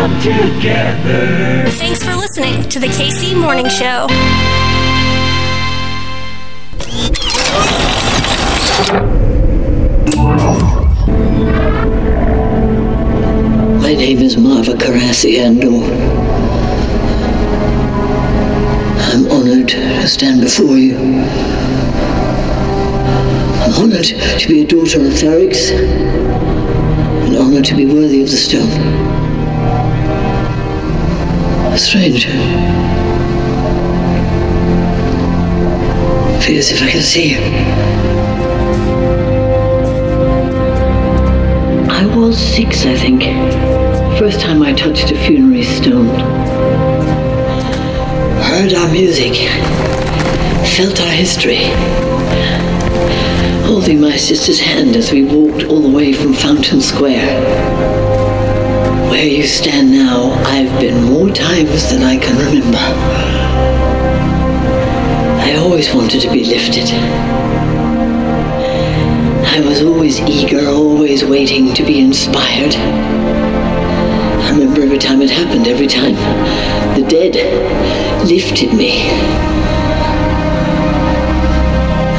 come together. Thanks for listening to the KC Morning Show. My name is Maarva Carassi Andor. Uh, I'm honored to stand before you. I'm honored to be a daughter of Ferrix, and honored to be worthy of the stone. Stranger. Feel as if I can see you. I was six, I think. First time I touched a funerary stone. Heard our music. Felt our history. Holding my sister's hand as we walked all the way from Fountain Square. Where you stand now, I've been more times than I can remember. I always wanted to be lifted. I was always eager, always waiting to be inspired. I remember every time it happened, every time the dead lifted me.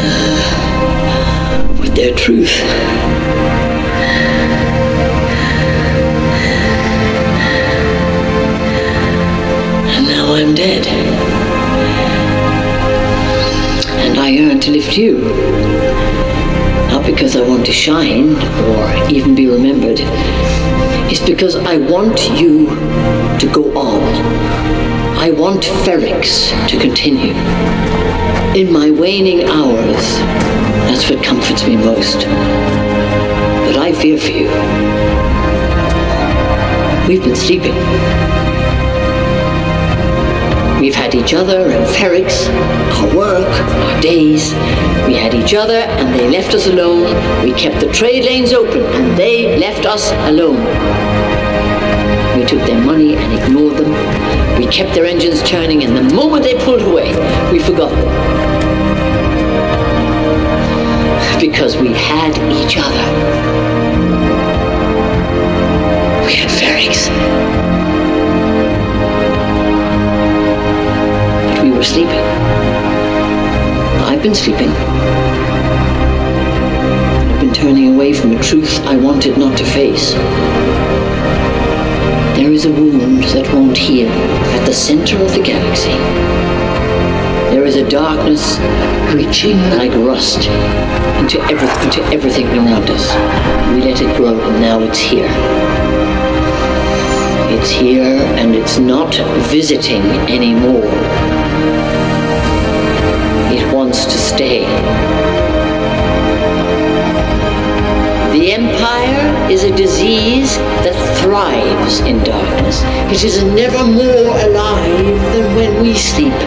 Uh, with their truth. I'm dead. And I yearn to lift you not because I want to shine or even be remembered. It's because I want you to go on. I want Ferrix to continue. In my waning hours, that's what comforts me most. But I fear for you. We've been sleeping. We've had each other and Ferrix, our work, our days. We had each other and they left us alone. We kept the trade lanes open and they left us alone. We took their money and ignored them. We kept their engines turning and the moment they pulled away, we forgot them. Because we had each other. We had Ferrix. Were sleeping. I've been sleeping. I've been turning away from a truth I wanted not to face. There is a wound that won't heal at the center of the galaxy. There is a darkness reaching like rust into, every, into everything around us. We let it grow, and now it's here. It's here, and it's not visiting anymore wants to stay. The empire is a disease that thrives in darkness. It is never more alive than when we sleep.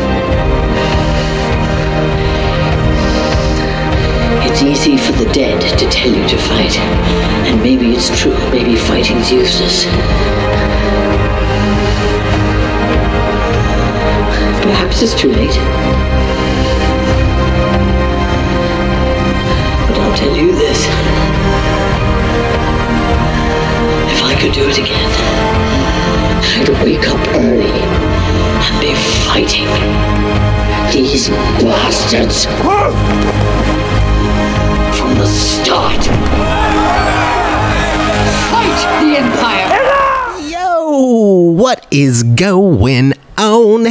It's easy for the dead to tell you to fight. And maybe it's true. Maybe fighting's useless. Perhaps it's too late. I knew this. If I could do it again, I'd wake up early and be fighting these bastards from the start. Fight the Empire! Yo, what is going?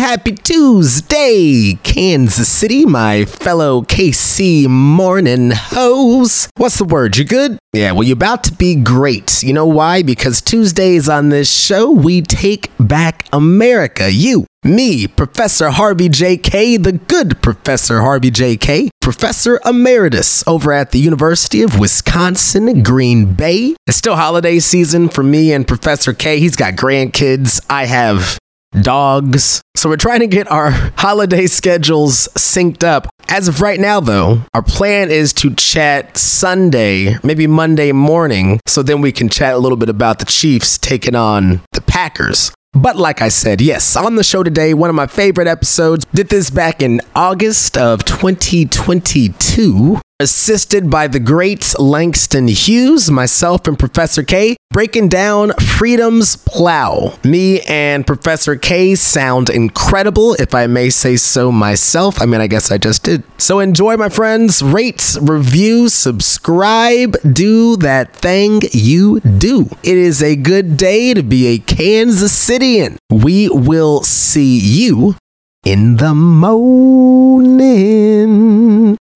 Happy Tuesday, Kansas City, my fellow KC morning hoes. What's the word? You good? Yeah, well, you're about to be great. You know why? Because Tuesdays on this show, we take back America. You, me, Professor Harvey J. Kaye, the good Professor Harvey J. Kaye, Professor Emeritus over at the University of Wisconsin, Green Bay. It's still holiday season for me and Professor Kaye. He's got grandkids. I have dogs. So we're trying to get our holiday schedules synced up. As of right now, though, our plan is to chat Sunday, maybe Monday morning, so then we can chat a little bit about the Chiefs taking on the Packers. But like I said, yes, on the show today, one of my favorite episodes. Did this back in August of 2022. Assisted by the great Langston Hughes, myself, and Professor Kaye, breaking down Freedom's Plow. Me and Professor Kaye sound incredible, if I may say so myself. I mean, I guess I just did. So enjoy, my friends. Rate, review, subscribe, do that thing you do. It is a good day to be a Kansas Citian. We will see you in the morning.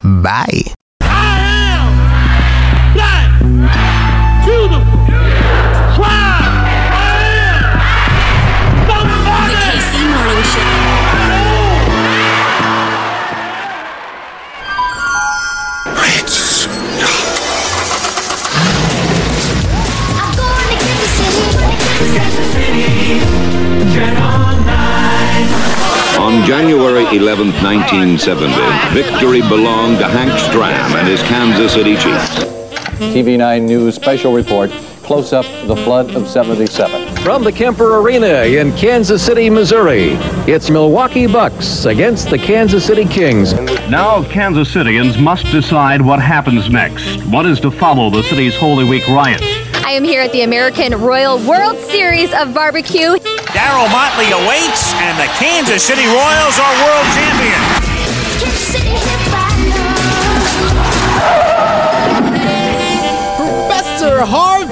Bye. 11, 1970, victory belonged to Hank Stram and his Kansas City Chiefs. TV9 News special report, Close Up the Flood of 77. From the Kemper Arena in Kansas City, Missouri, it's Milwaukee Bucks against the Kansas City Kings. Now, Kansas Citians must decide what happens next. What is to follow the city's Holy Week riots? I am here at the American Royal World Series of Barbecue. Darryl Motley awaits, and the Kansas City Royals are world champions. Professor Harvey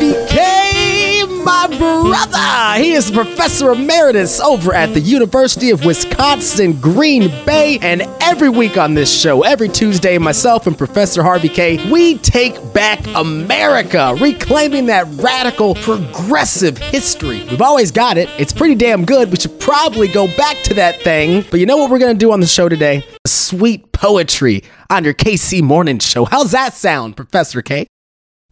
brother. He is Professor Emeritus over at the University of Wisconsin Green Bay. And every week on this show, every Tuesday, myself and Professor Harvey Kaye, we take back America, reclaiming that radical, progressive history. We've always got it. It's pretty damn good. We should probably go back to that thing. But you know what we're going to do on the show today? Sweet poetry on your KC Morning Show. How's that sound, Professor Kaye?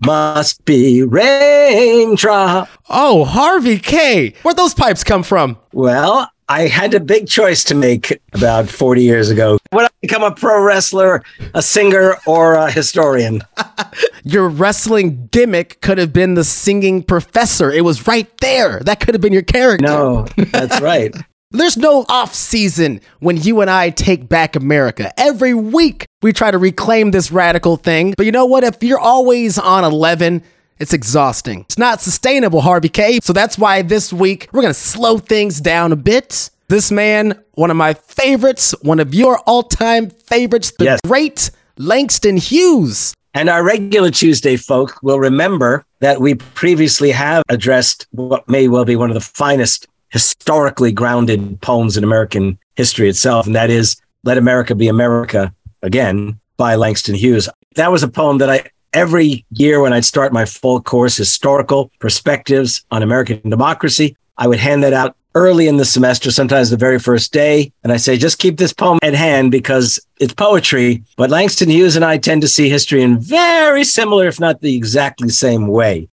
Must be raindrop. Oh, Harvey Kaye. Where'd those pipes come from? Well, I had a big choice to make about 40 years ago. Would I become a pro wrestler, a singer, or a historian? Your wrestling gimmick could have been the singing professor. It was right there. That could have been your character. No, that's right. There's no off season when you and I take back America. Every week we try to reclaim this radical thing. But you know what? If you're always on 11, it's exhausting. It's not sustainable, Harvey Kaye. So that's why this week we're going to slow things down a bit. This man, one of my favorites, one of your all time favorites, the Yes. great Langston Hughes. And our regular Tuesday folk will remember that we previously have addressed what may well be one of the finest historically grounded poems in American history itself, and that is Let America Be America Again by Langston Hughes. That was a poem that I every year when I'd start my full course, Historical Perspectives on American Democracy, I would hand that out early in the semester, sometimes the very first day. And I say, just keep this poem at hand because it's poetry. But Langston Hughes and I tend to see history in very similar, if not the exactly same way.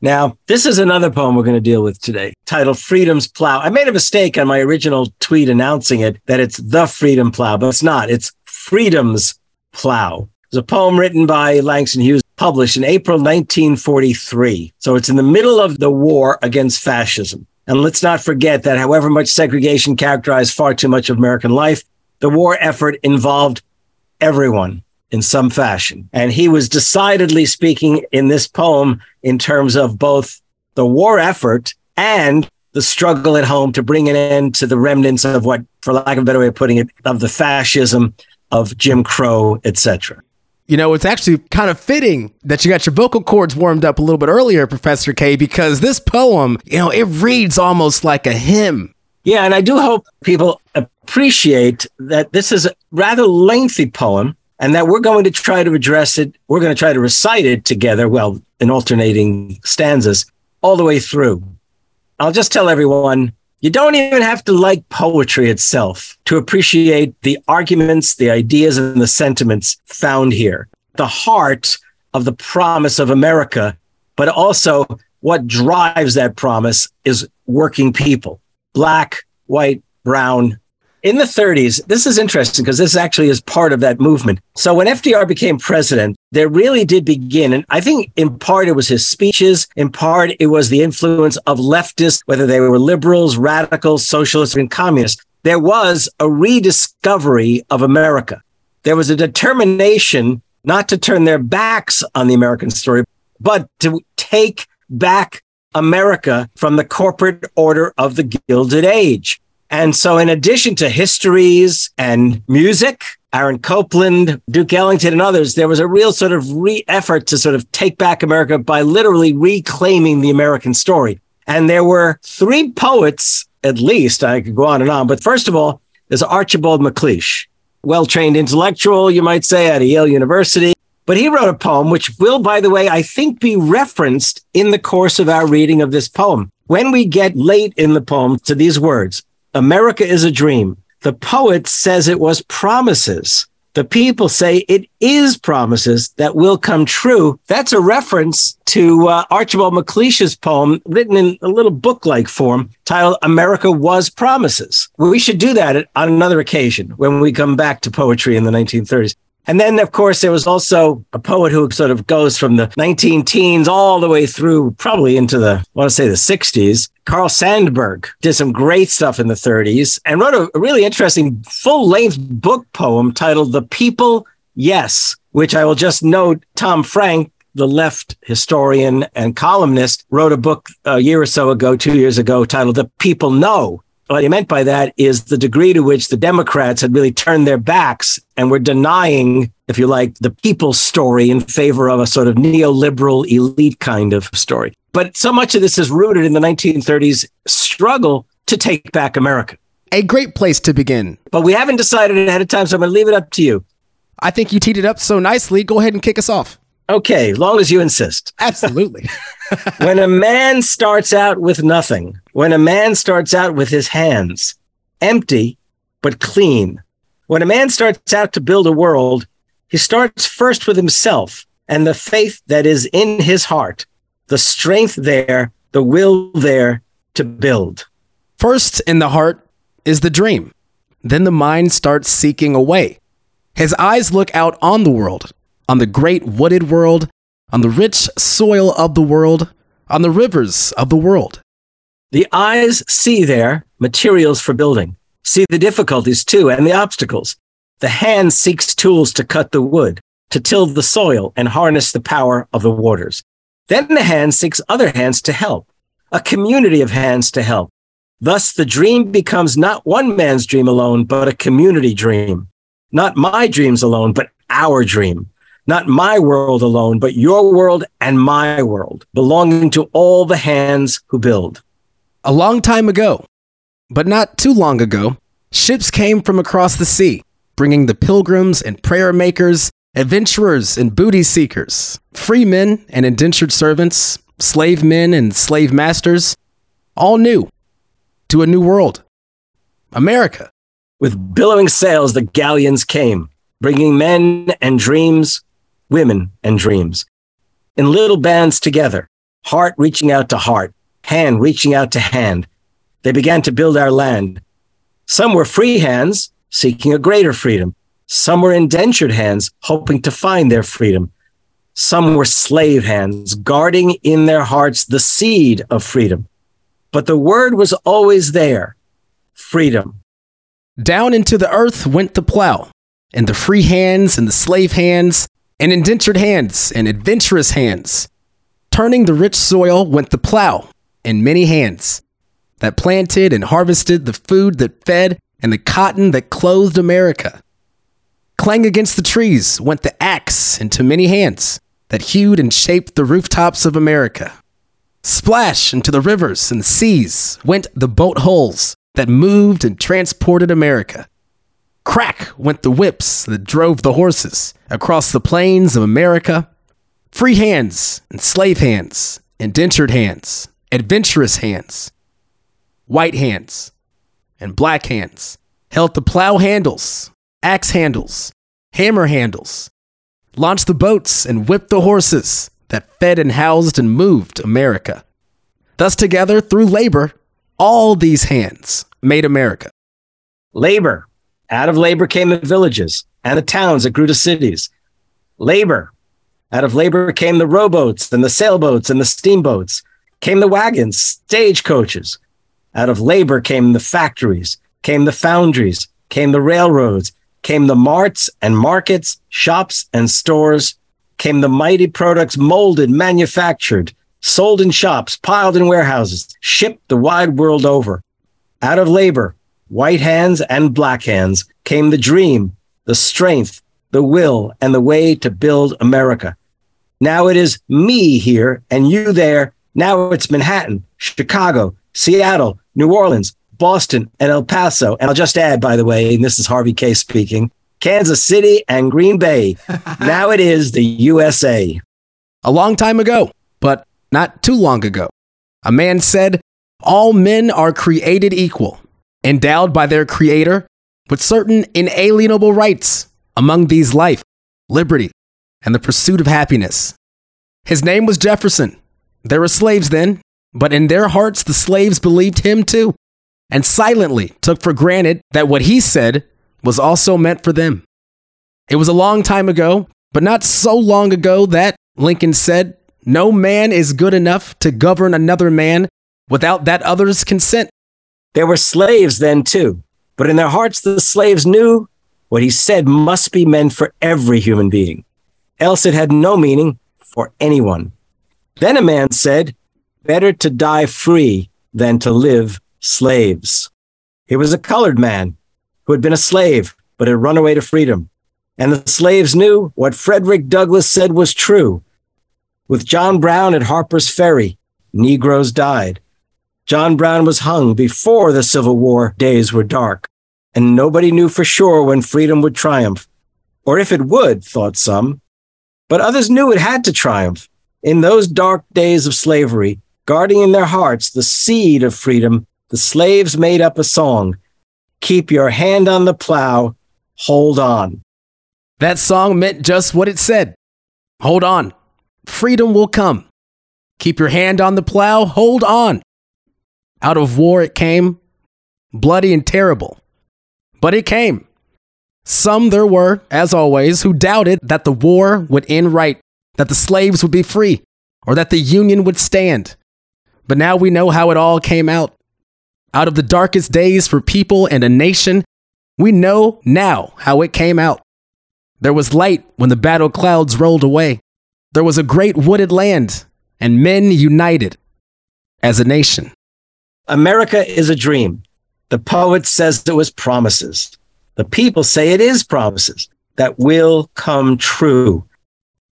Now, this is another poem we're going to deal with today, titled Freedom's Plow. I made a mistake on my original tweet announcing it that it's the Freedom Plow, but it's not. It's Freedom's Plow. It's a poem written by Langston Hughes, published in April 1943. So it's in the middle of the war against fascism. And let's not forget that however much segregation characterized far too much of American life, the war effort involved everyone in some fashion. And he was decidedly speaking in this poem in terms of both the war effort and the struggle at home to bring an end to the remnants of what, for lack of a better way of putting it, of the fascism of Jim Crow, etc. You know, it's actually kind of fitting that you got your vocal cords warmed up a little bit earlier, Professor Kaye, because this poem, you know, it reads almost like a hymn. Yeah, and I do hope people appreciate that this is a rather lengthy poem and that we're going to try to address it. We're going to try to recite it together, well, in alternating stanzas all the way through. I'll just tell everyone you don't even have to like poetry itself to appreciate the arguments, the ideas, and the sentiments found here. The heart of the promise of America, but also what drives that promise is working people black, white, brown. In the 30s, this is interesting because this actually is part of that movement. So when FDR became president, there really did begin, and I think in part it was his speeches, in part it was the influence of leftists, whether they were liberals, radicals, socialists, and communists. There was a rediscovery of America. There was a determination not to turn their backs on the American story, but to take back America from the corporate order of the Gilded Age. And so, in addition to histories and music, Aaron Copland, Duke Ellington, and others, there was a real sort of re effort to sort of take back America by literally reclaiming the American story. And there were three poets, at least, I could go on and on. But first of all, there's Archibald MacLeish, well trained intellectual, you might say, at Yale University. But he wrote a poem, which will, by the way, I think be referenced in the course of our reading of this poem. When we get late in the poem to these words, America is a dream. The poet says it was promises. The people say it is promises that will come true. That's a reference to uh, Archibald MacLeish's poem written in a little book like form titled America Was Promises. We should do that on another occasion when we come back to poetry in the 1930s. And then, of course, there was also a poet who sort of goes from the 19 teens all the way through probably into the, I want to say the 60s. Carl Sandburg did some great stuff in the 30s and wrote a, a really interesting full length book poem titled The People Yes, which I will just note Tom Frank the left historian and columnist, wrote a book a year or so ago, two years ago, titled The People Know, what he meant by that is the degree to which the Democrats had really turned their backs and we're denying, if you like, the people's story in favor of a sort of neoliberal elite kind of story. But so much of this is rooted in the 1930s struggle to take back America. A great place to begin. But we haven't decided ahead of time, so I'm going to leave it up to you. I think you teed it up so nicely. Go ahead and kick us off. Okay, long as you insist. Absolutely. when a man starts out with nothing, when a man starts out with his hands empty but clean, when a man starts out to build a world, he starts first with himself and the faith that is in his heart, the strength there, the will there to build. First in the heart is the dream. Then the mind starts seeking a way. His eyes look out on the world on the great wooded world, on the rich soil of the world, on the rivers of the world. The eyes see there materials for building, see the difficulties too and the obstacles. The hand seeks tools to cut the wood, to till the soil and harness the power of the waters. Then the hand seeks other hands to help, a community of hands to help. Thus the dream becomes not one man's dream alone, but a community dream. Not my dreams alone, but our dream not my world alone, but your world and my world, belonging to all the hands who build. A long time ago, but not too long ago, ships came from across the sea, bringing the pilgrims and prayer makers, adventurers and booty seekers, free men and indentured servants, slave men and slave masters, all new to a new world. America. With billowing sails, the galleons came, bringing men and dreams women, and dreams. In little bands together, heart reaching out to heart, hand reaching out to hand, they began to build our land. Some were free hands, seeking a greater freedom. Some were indentured hands, hoping to find their freedom. Some were slave hands, guarding in their hearts the seed of freedom. But the word was always there freedom. Down into the earth went the plow, and the free hands and the slave hands and indentured hands and adventurous hands. Turning the rich soil went the plow and many hands that planted and harvested the food that fed and the cotton that clothed America. Clang against the trees went the axe into many hands that hewed and shaped the rooftops of America. Splash into the rivers and seas went the boat hulls that moved and transported America. Crack went the whips that drove the horses across the plains of America. Free hands and slave hands, indentured hands, adventurous hands, white hands, and black hands held the plow handles, axe handles, hammer handles, launched the boats, and whipped the horses that fed and housed and moved America. Thus, together, through labor, all these hands made America. Labor out of labor came the villages and the towns that grew to cities. Labor. Out of labor came the rowboats and the sailboats and the steamboats. Came the wagons, stagecoaches. Out of labor came the factories, came the foundries, came the railroads, came the marts and markets, shops and stores, came the mighty products molded, manufactured, sold in shops, piled in warehouses, shipped the wide world over. Out of labor, white hands and black hands, came the dream, the strength, the will, and the way to build America. Now it is me here and you there. Now it's Manhattan, Chicago, Seattle, New Orleans, Boston, and El Paso. And I'll just add, by the way, and this is Harvey Case speaking, Kansas City and Green Bay. now it is the USA. A long time ago, but not too long ago, a man said, All men are created equal, endowed by their creator with certain inalienable rights, among these life, liberty, and the pursuit of happiness. His name was Jefferson. There were slaves then, but in their hearts the slaves believed him too, and silently took for granted that what he said was also meant for them. It was a long time ago, but not so long ago that, Lincoln said, no man is good enough to govern another man without that other's consent. There were slaves then too, but in their hearts the slaves knew what he said must be meant for every human being, else it had no meaning for anyone. Then a man said, Better to die free than to live slaves. He was a colored man who had been a slave but had run away to freedom. And the slaves knew what Frederick Douglass said was true. With John Brown at Harper's Ferry, Negroes died. John Brown was hung before the Civil War days were dark, and nobody knew for sure when freedom would triumph, or if it would, thought some. But others knew it had to triumph. In those dark days of slavery, guarding in their hearts the seed of freedom, the slaves made up a song Keep your hand on the plow, hold on. That song meant just what it said. Hold on. Freedom will come. Keep your hand on the plow, hold on. Out of war it came, bloody and terrible. But it came. Some there were, as always, who doubted that the war would end right, that the slaves would be free, or that the Union would stand. But now we know how it all came out. Out of the darkest days for people and a nation, we know now how it came out. There was light when the battle clouds rolled away. There was a great wooded land, and men united as a nation. America is a dream. The poet says it was promises. The people say it is promises that will come true.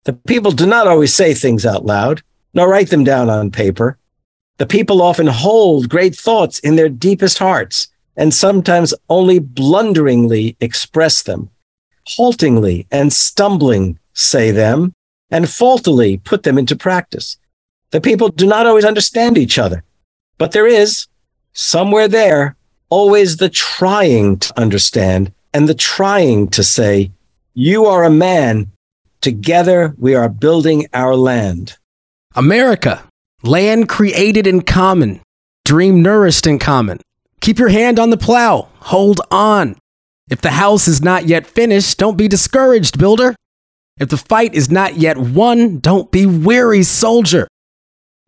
The people do not always say things out loud, nor write them down on paper. The people often hold great thoughts in their deepest hearts and sometimes only blunderingly express them. Haltingly and stumbling say them, and faultily put them into practice. The people do not always understand each other, but there is, somewhere there, always the trying to understand and the trying to say, You are a man. Together we are building our land. America, land created in common, dream nourished in common. Keep your hand on the plow, hold on. If the house is not yet finished, don't be discouraged, builder. If the fight is not yet won, don't be weary, soldier.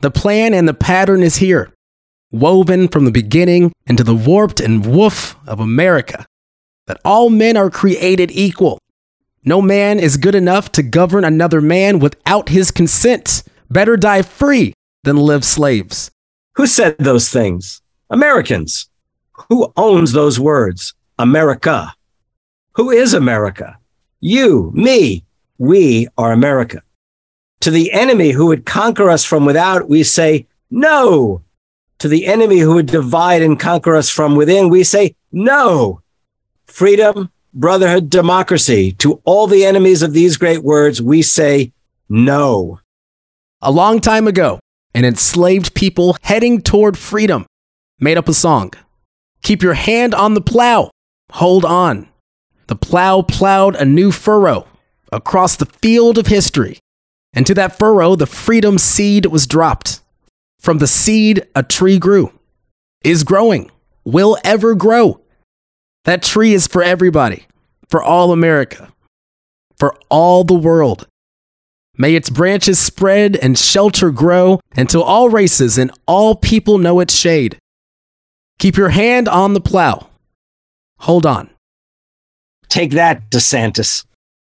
The plan and the pattern is here, woven from the beginning into the warped and woof of America, that all men are created equal. No man is good enough to govern another man without his consent. Better die free than live slaves. Who said those things? Americans. Who owns those words? America. Who is America? You, me. We are America. To the enemy who would conquer us from without, we say, no. To the enemy who would divide and conquer us from within, we say, no. Freedom, brotherhood, democracy. To all the enemies of these great words, we say, no. A long time ago, an enslaved people heading toward freedom made up a song. Keep your hand on the plow. Hold on. The plow plowed a new furrow across the field of history. And to that furrow, the freedom seed was dropped. From the seed, a tree grew, is growing, will ever grow. That tree is for everybody, for all America, for all the world. May its branches spread and shelter grow until all races and all people know its shade. Keep your hand on the plow. Hold on. Take that, DeSantis.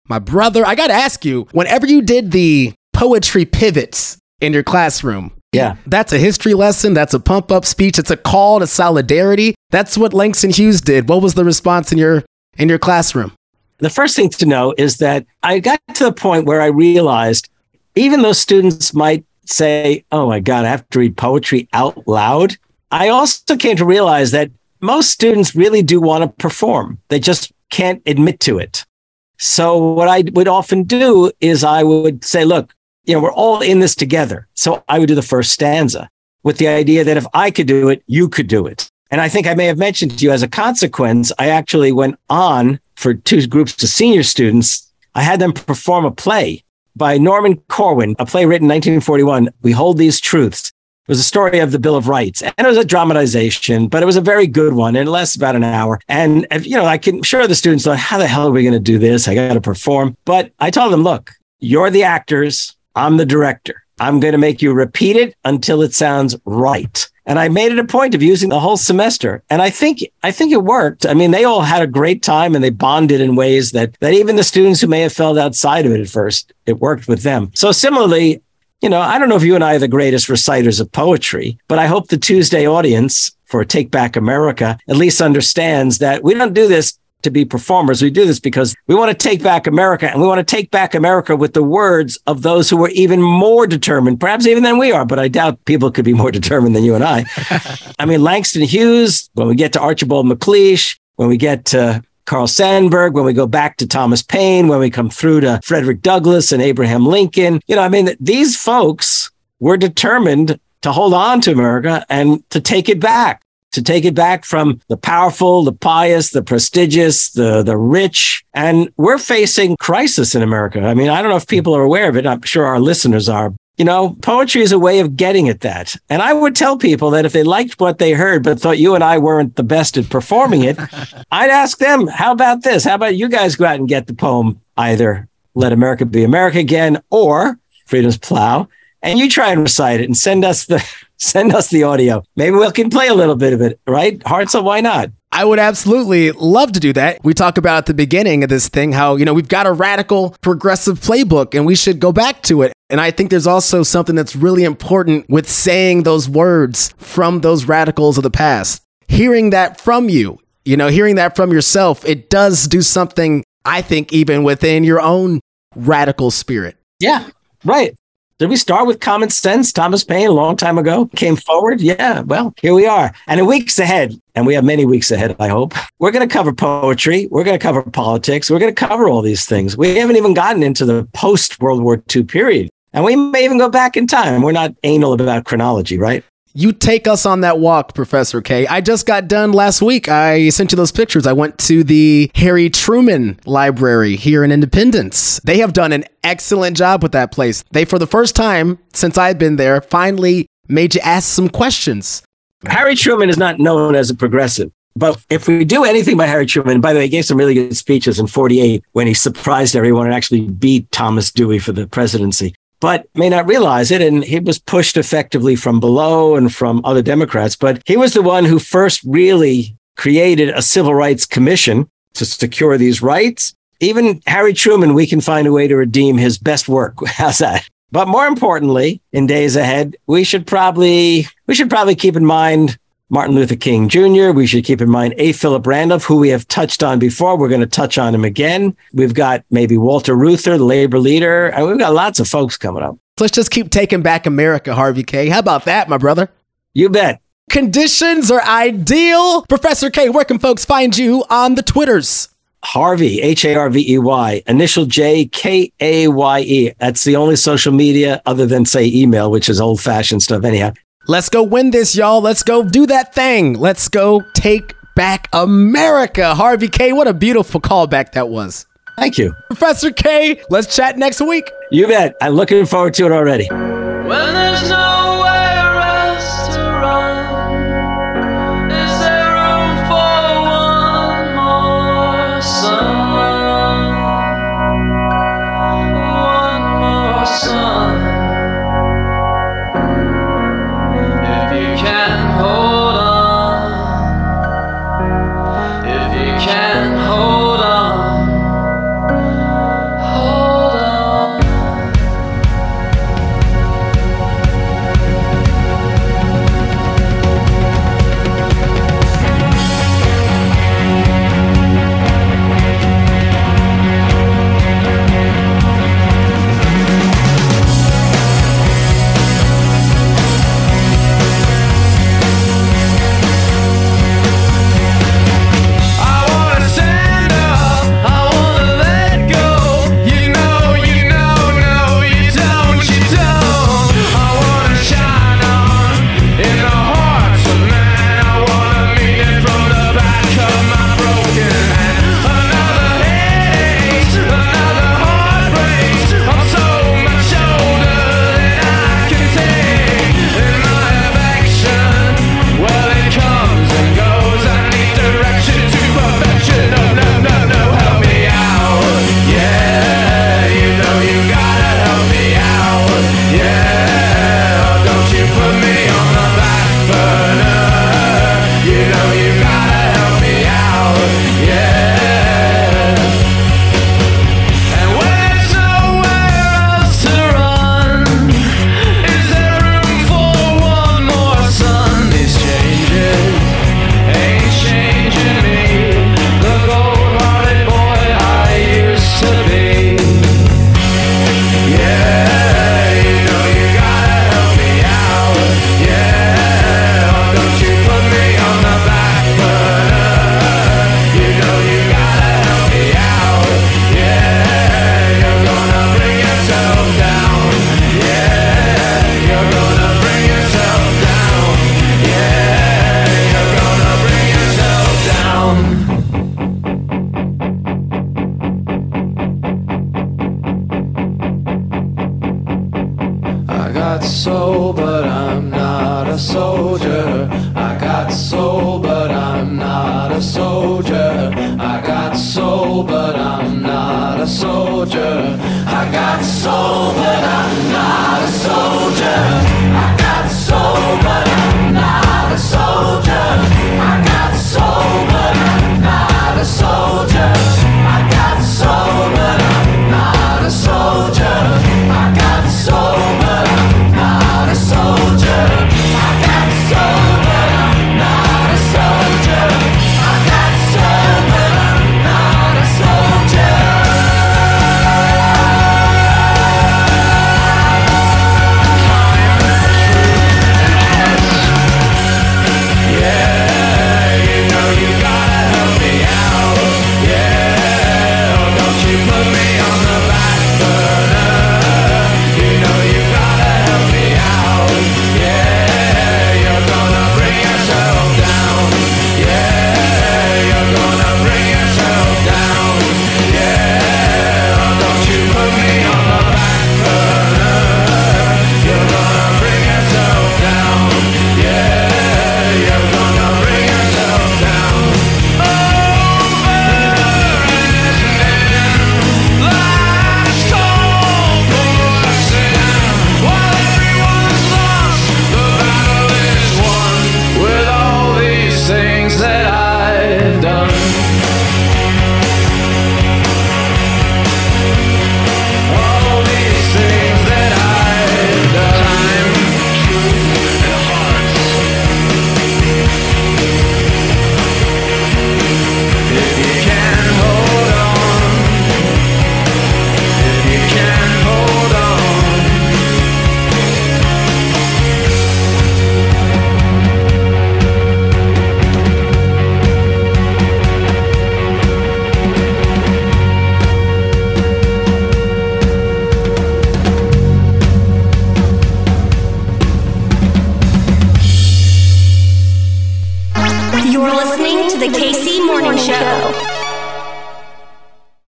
My brother, I got to ask you, whenever you did the poetry pivots in your classroom, Yeah. that's a history lesson, that's a pump up speech, it's a call to solidarity. That's what Langston Hughes did. What was the response in your in your classroom? The first thing to know is that I got to the point where I realized even though students might say, Oh my God, I have to read poetry out loud, I also came to realize that most students really do want to perform. They just can't admit to it. So what I would often do is I would say, look, you know, we're all in this together. So I would do the first stanza with the idea that if I could do it, you could do it. And I think I may have mentioned to you as a consequence, I actually went on for two groups of senior students. I had them perform a play by Norman Corwin, a play written in 1941. We hold these truths. It was a story of the Bill of Rights, and it was a dramatization, but it was a very good one, and it lasts about an hour. And you know, I can sure the students thought, "How the hell are we going to do this? I got to perform." But I told them, "Look, you're the actors. I'm the director. I'm going to make you repeat it until it sounds right." And I made it a point of using the whole semester, and I think I think it worked. I mean, they all had a great time, and they bonded in ways that that even the students who may have felt outside of it at first, it worked with them. So similarly, you know, I don't know if you and I are the greatest reciters of poetry, but I hope the Tuesday audience for Take Back America at least understands that we don't do this to be performers. We do this because we want to take back America and we want to take back America with the words of those who were even more determined, perhaps even than we are, but I doubt people could be more determined than you and I. I mean, Langston Hughes, when we get to Archibald MacLeish, when we get to Carl Sandburg, when we go back to Thomas Paine, when we come through to Frederick Douglass and Abraham Lincoln. You know, I mean, these folks were determined to hold on to America and to take it back, to take it back from the powerful, the pious, the prestigious, the, the rich. And we're facing crisis in America. I mean, I don't know if people are aware of it. I'm sure our listeners are. You know, poetry is a way of getting at that. And I would tell people that if they liked what they heard, but thought you and I weren't the best at performing it, I'd ask them, how about this? How about you guys go out and get the poem either Let America Be America Again or Freedom's Plow, and you try and recite it and send us the send us the audio. Maybe we can play a little bit of it, right? So why not? I would absolutely love to do that. We talk about at the beginning of this thing how, you know, we've got a radical progressive playbook and we should go back to it. And I think there's also something that's really important with saying those words from those radicals of the past. Hearing that from you, you know, hearing that from yourself, it does do something, I think, even within your own radical spirit. Yeah, right. Did we start with common sense? Thomas Paine a long time ago came forward. Yeah, well, here we are. And in weeks ahead, and we have many weeks ahead, I hope, we're going to cover poetry. We're going to cover politics. We're going to cover all these things. We haven't even gotten into the post World War II period. And we may even go back in time. We're not anal about chronology, right? You take us on that walk, Professor Kaye. I just got done last week. I sent you those pictures. I went to the Harry Truman Library here in Independence. They have done an excellent job with that place. They, for the first time since I've been there, finally made you ask some questions. Harry Truman is not known as a progressive. But if we do anything by Harry Truman, by the way, he gave some really good speeches in 48 when he surprised everyone and actually beat Thomas Dewey for the presidency but may not realize it. And he was pushed effectively from below and from other Democrats. But he was the one who first really created a civil rights commission to secure these rights. Even Harry Truman, we can find a way to redeem his best work. How's that? But more importantly, in days ahead, we should probably we should probably keep in mind Martin Luther King Jr. We should keep in mind A. Philip Randolph, who we have touched on before. We're going to touch on him again. We've got maybe Walter Reuther, the labor leader, and we've got lots of folks coming up. Let's just keep taking back America, Harvey Kaye. How about that, my brother? You bet. Conditions are ideal. Professor Kaye, where can folks find you on the Twitters? Harvey, H A R V E Y, initial J K A Y E. That's the only social media other than, say, email, which is old fashioned stuff, anyhow. Let's go win this, y'all. Let's go do that thing. Let's go take back America. Harvey Kaye, what a beautiful callback that was. Thank you. Professor Kaye, let's chat next week. You bet. I'm looking forward to it already. When